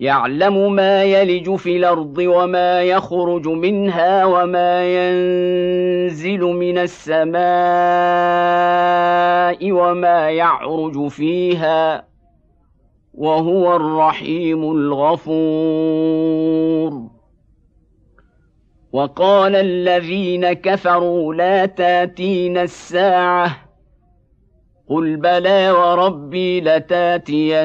يعلم ما يلج في الأرض وما يخرج منها وما ينزل من السماء وما يعرج فيها وهو الرحيم الغفور. وقال الذين كفروا لا تاتين الساعة قل بلى وربي لتاتينكم.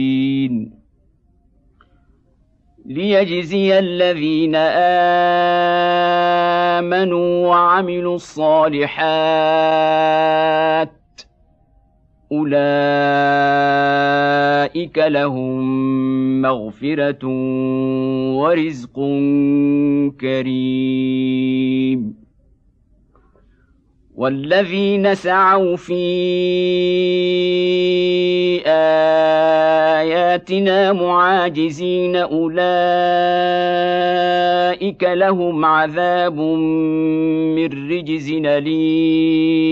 ليجزي الذين امنوا وعملوا الصالحات اولئك لهم مغفره ورزق كريم والذين سعوا في آياتنا معاجزين أولئك لهم عذاب من رجز أليم.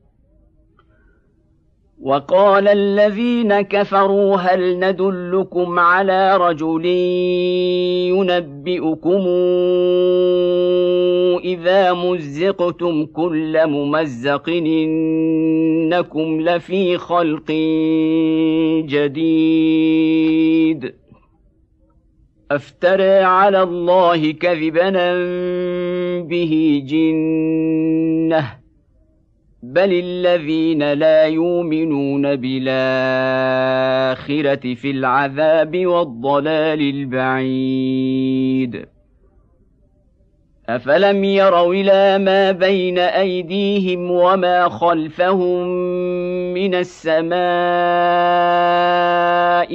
وقال الذين كفروا هل ندلكم على رجل ينبئكم إذا مزقتم كل ممزق إنكم لفي خلق جديد أفترى على الله كذبا به جنة بل الذين لا يؤمنون بالاخره في العذاب والضلال البعيد افلم يروا إلى ما بين ايديهم وما خلفهم من السماء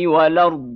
والارض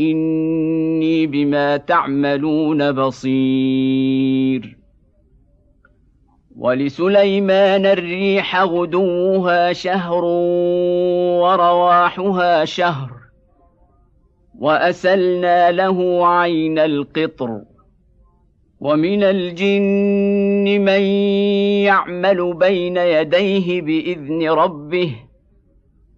إني بما تعملون بصير. ولسليمان الريح غدوها شهر ورواحها شهر وأسلنا له عين القطر. ومن الجن من يعمل بين يديه بإذن ربه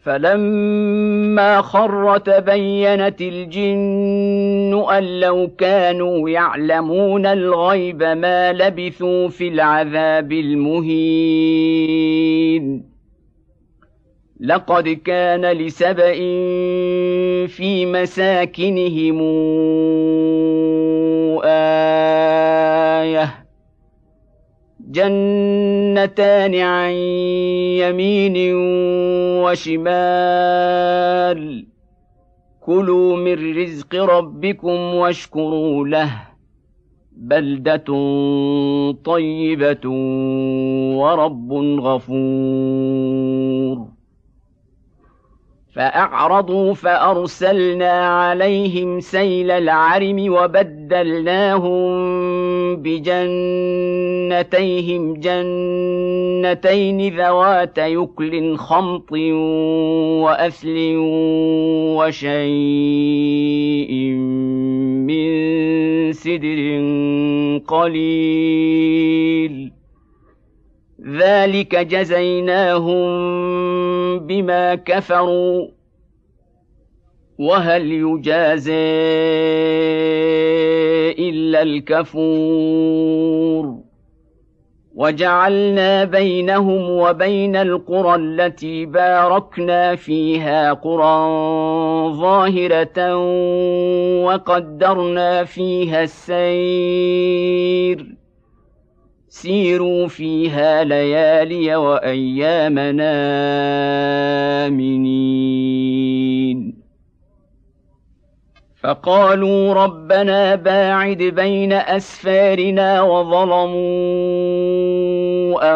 فلما خر تبينت الجن ان لو كانوا يعلمون الغيب ما لبثوا في العذاب المهين لقد كان لسبا في مساكنهم إيه جنتان عن يمين وشمال. كلوا من رزق ربكم واشكروا له. بلدة طيبة ورب غفور. فأعرضوا فأرسلنا عليهم سيل العرم وبدلناهم بجنتيهم جنتين ذوات يكل خمط وأثل وشيء من سدر قليل. ذلك جزيناهم بما كفروا. وهل يجازى إلا الكفور؟ وجعلنا بينهم وبين القرى التي باركنا فيها قرى ظاهرة وقدرنا فيها السير. سيروا فيها ليالي وايامنا امنين فقالوا ربنا باعد بين أسفارنا وظلموا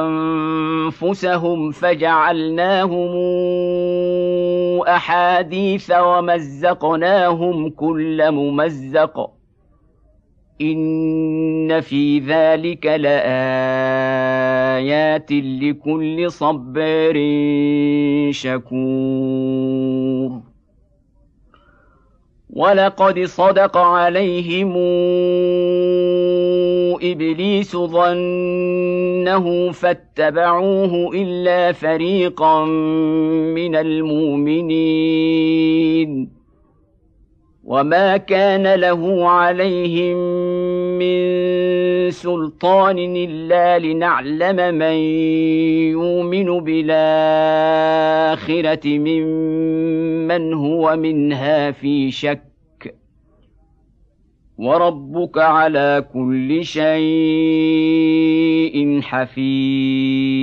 أنفسهم فجعلناهم أحاديث ومزقناهم كل ممزق. ان في ذلك لايات لكل صبار شكور. ولقد صدق عليهم ابليس ظنه فاتبعوه الا فريقا من المؤمنين. وما كان له عليهم من سلطان الا لنعلم من يؤمن بالاخره ممن هو منها في شك وربك على كل شيء حفيظ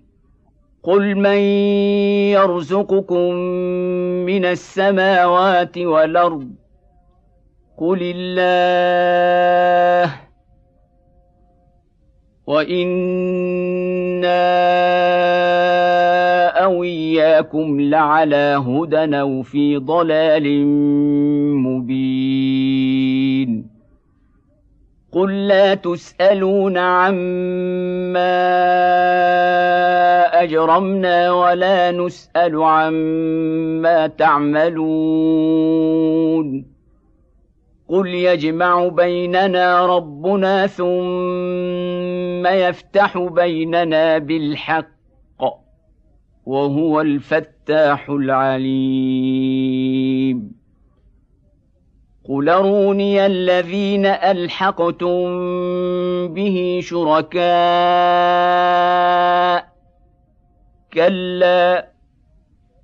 قل من يرزقكم من السماوات والارض قل الله وأنا أو اياكم لعلى هدى أو في ضلال مبين قل لا تسالون عما أجرمنا ولا نسأل عما تعملون. قل يجمع بيننا ربنا ثم يفتح بيننا بالحق وهو الفتاح العليم. قل أروني الذين ألحقتم به شركاء كلا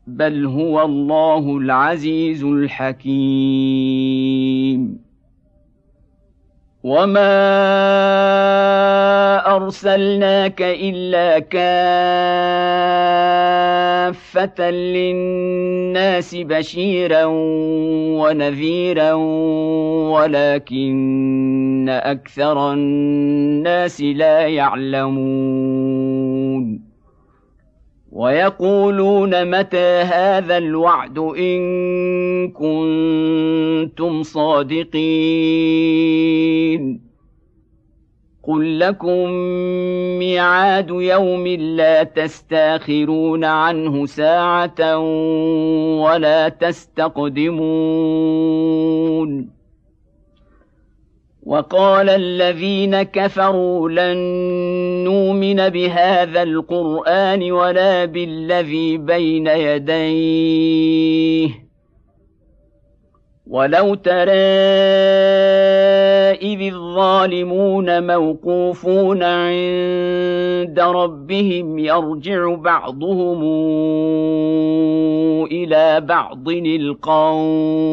بل هو الله العزيز الحكيم. وما ارسلناك الا كافه للناس بشيرا ونذيرا ولكن أكثر الناس لا يعلمون. ويقولون متى هذا الوعد إن كنتم صادقين قل لكم ميعاد يوم لا تستأخرون عنه ساعة ولا تستقدمون وقال الذين كفروا لن نؤمن بهذا القرآن ولا بالذي بين يديه. ولو ترى إذ الظالمون موقوفون عند ربهم يرجع بعضهم إلى بعض القول.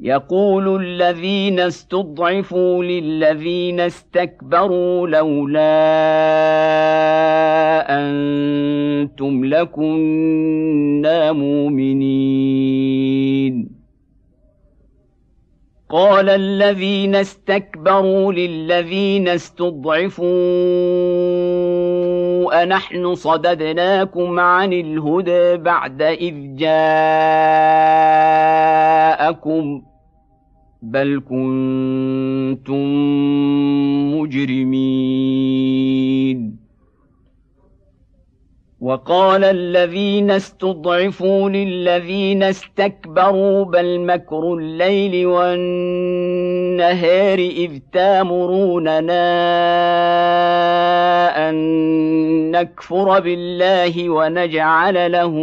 يقول الذين استضعفوا للذين استكبروا لولا أنتم لكنا مؤمنين. قال الذين استكبروا للذين استضعفوا انحن صددناكم عن الهدى بعد اذ جاءكم بل كنتم مجرمين وقال الذين استضعفوا للذين استكبروا بل مكر الليل والنهار إذ تامروننا أن نكفر بالله ونجعل له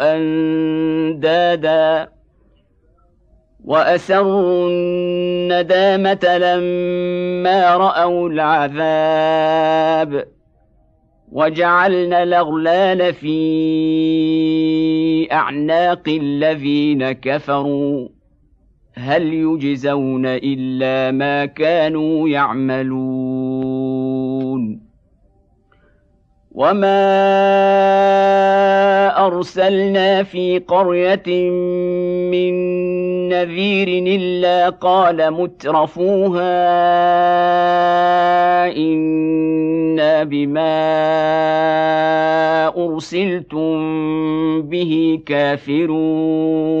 أندادا وأسروا الندامة لما رأوا العذاب وجعلنا الأغلال في أعناق الذين كفروا. هل يجزون إلا ما كانوا يعملون. وما أرسلنا في قرية من نذير إلا قال مترفوها إنا بما أرسلتم به كافرون.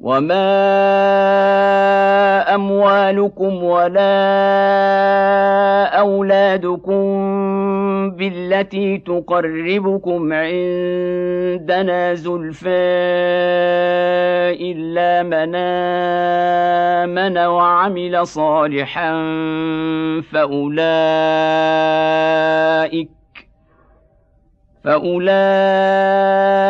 وما اموالكم ولا اولادكم بالتي تقربكم عندنا زلفى الا من امن وعمل صالحا فاولئك فاولئك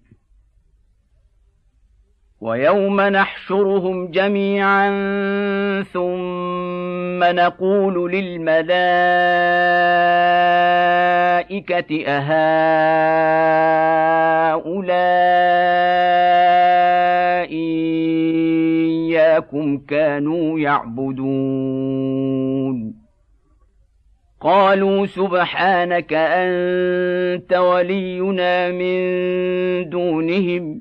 ويوم نحشرهم جميعا ثم نقول للملائكة أهؤلاء اياكم كانوا يعبدون. قالوا سبحانك أنت ولينا من دونهم.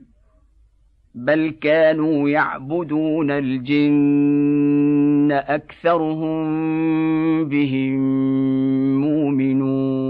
بل كانوا يعبدون الجن أكثرهم بهم مؤمنون.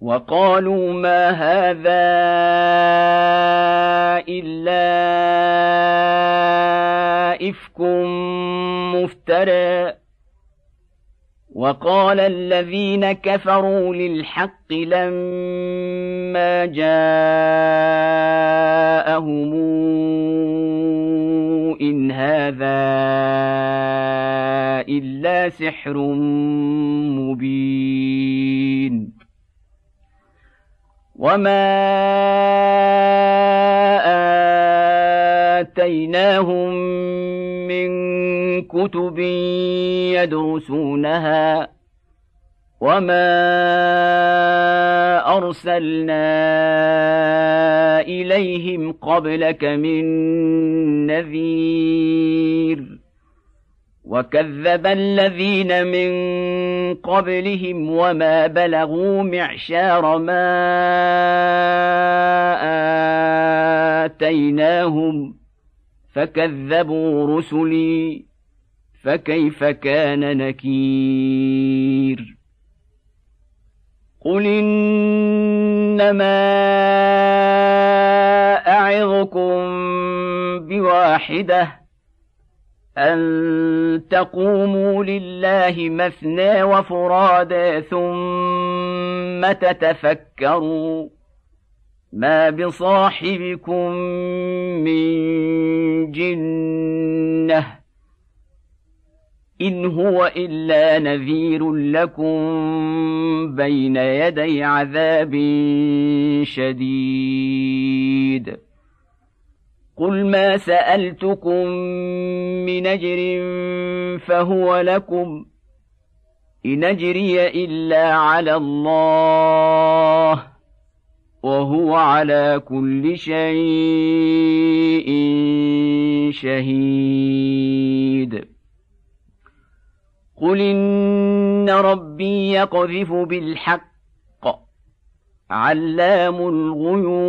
وقالوا ما هذا إلا إفك مفترى. وقال الذين كفروا للحق لما جاءهم إن هذا إلا سحر مبين. وما اتيناهم من كتب يدرسونها وما ارسلنا اليهم قبلك من نذير وكذب الذين من قبلهم وما بلغوا معشار ما اتيناهم فكذبوا رسلي فكيف كان نكير قل انما اعظكم بواحده أن تقوموا لله مثنى وفرادى ثم تتفكروا ما بصاحبكم من جنة إن هو إلا نذير لكم بين يدي عذاب شديد. قل ما سالتكم من اجر فهو لكم ان اجري الا على الله وهو على كل شيء شهيد. قل ان ربي يقذف بالحق علام الغيوب.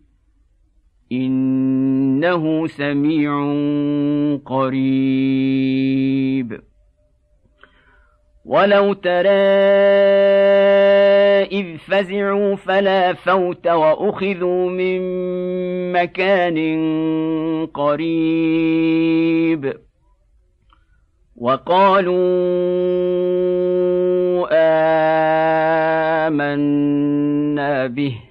إنه سميع قريب. ولو ترى إذ فزعوا فلا فوت وأخذوا من مكان قريب. وقالوا آمنا به.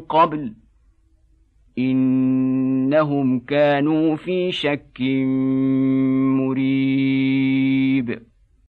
قبل إنهم كانوا في شك مريب.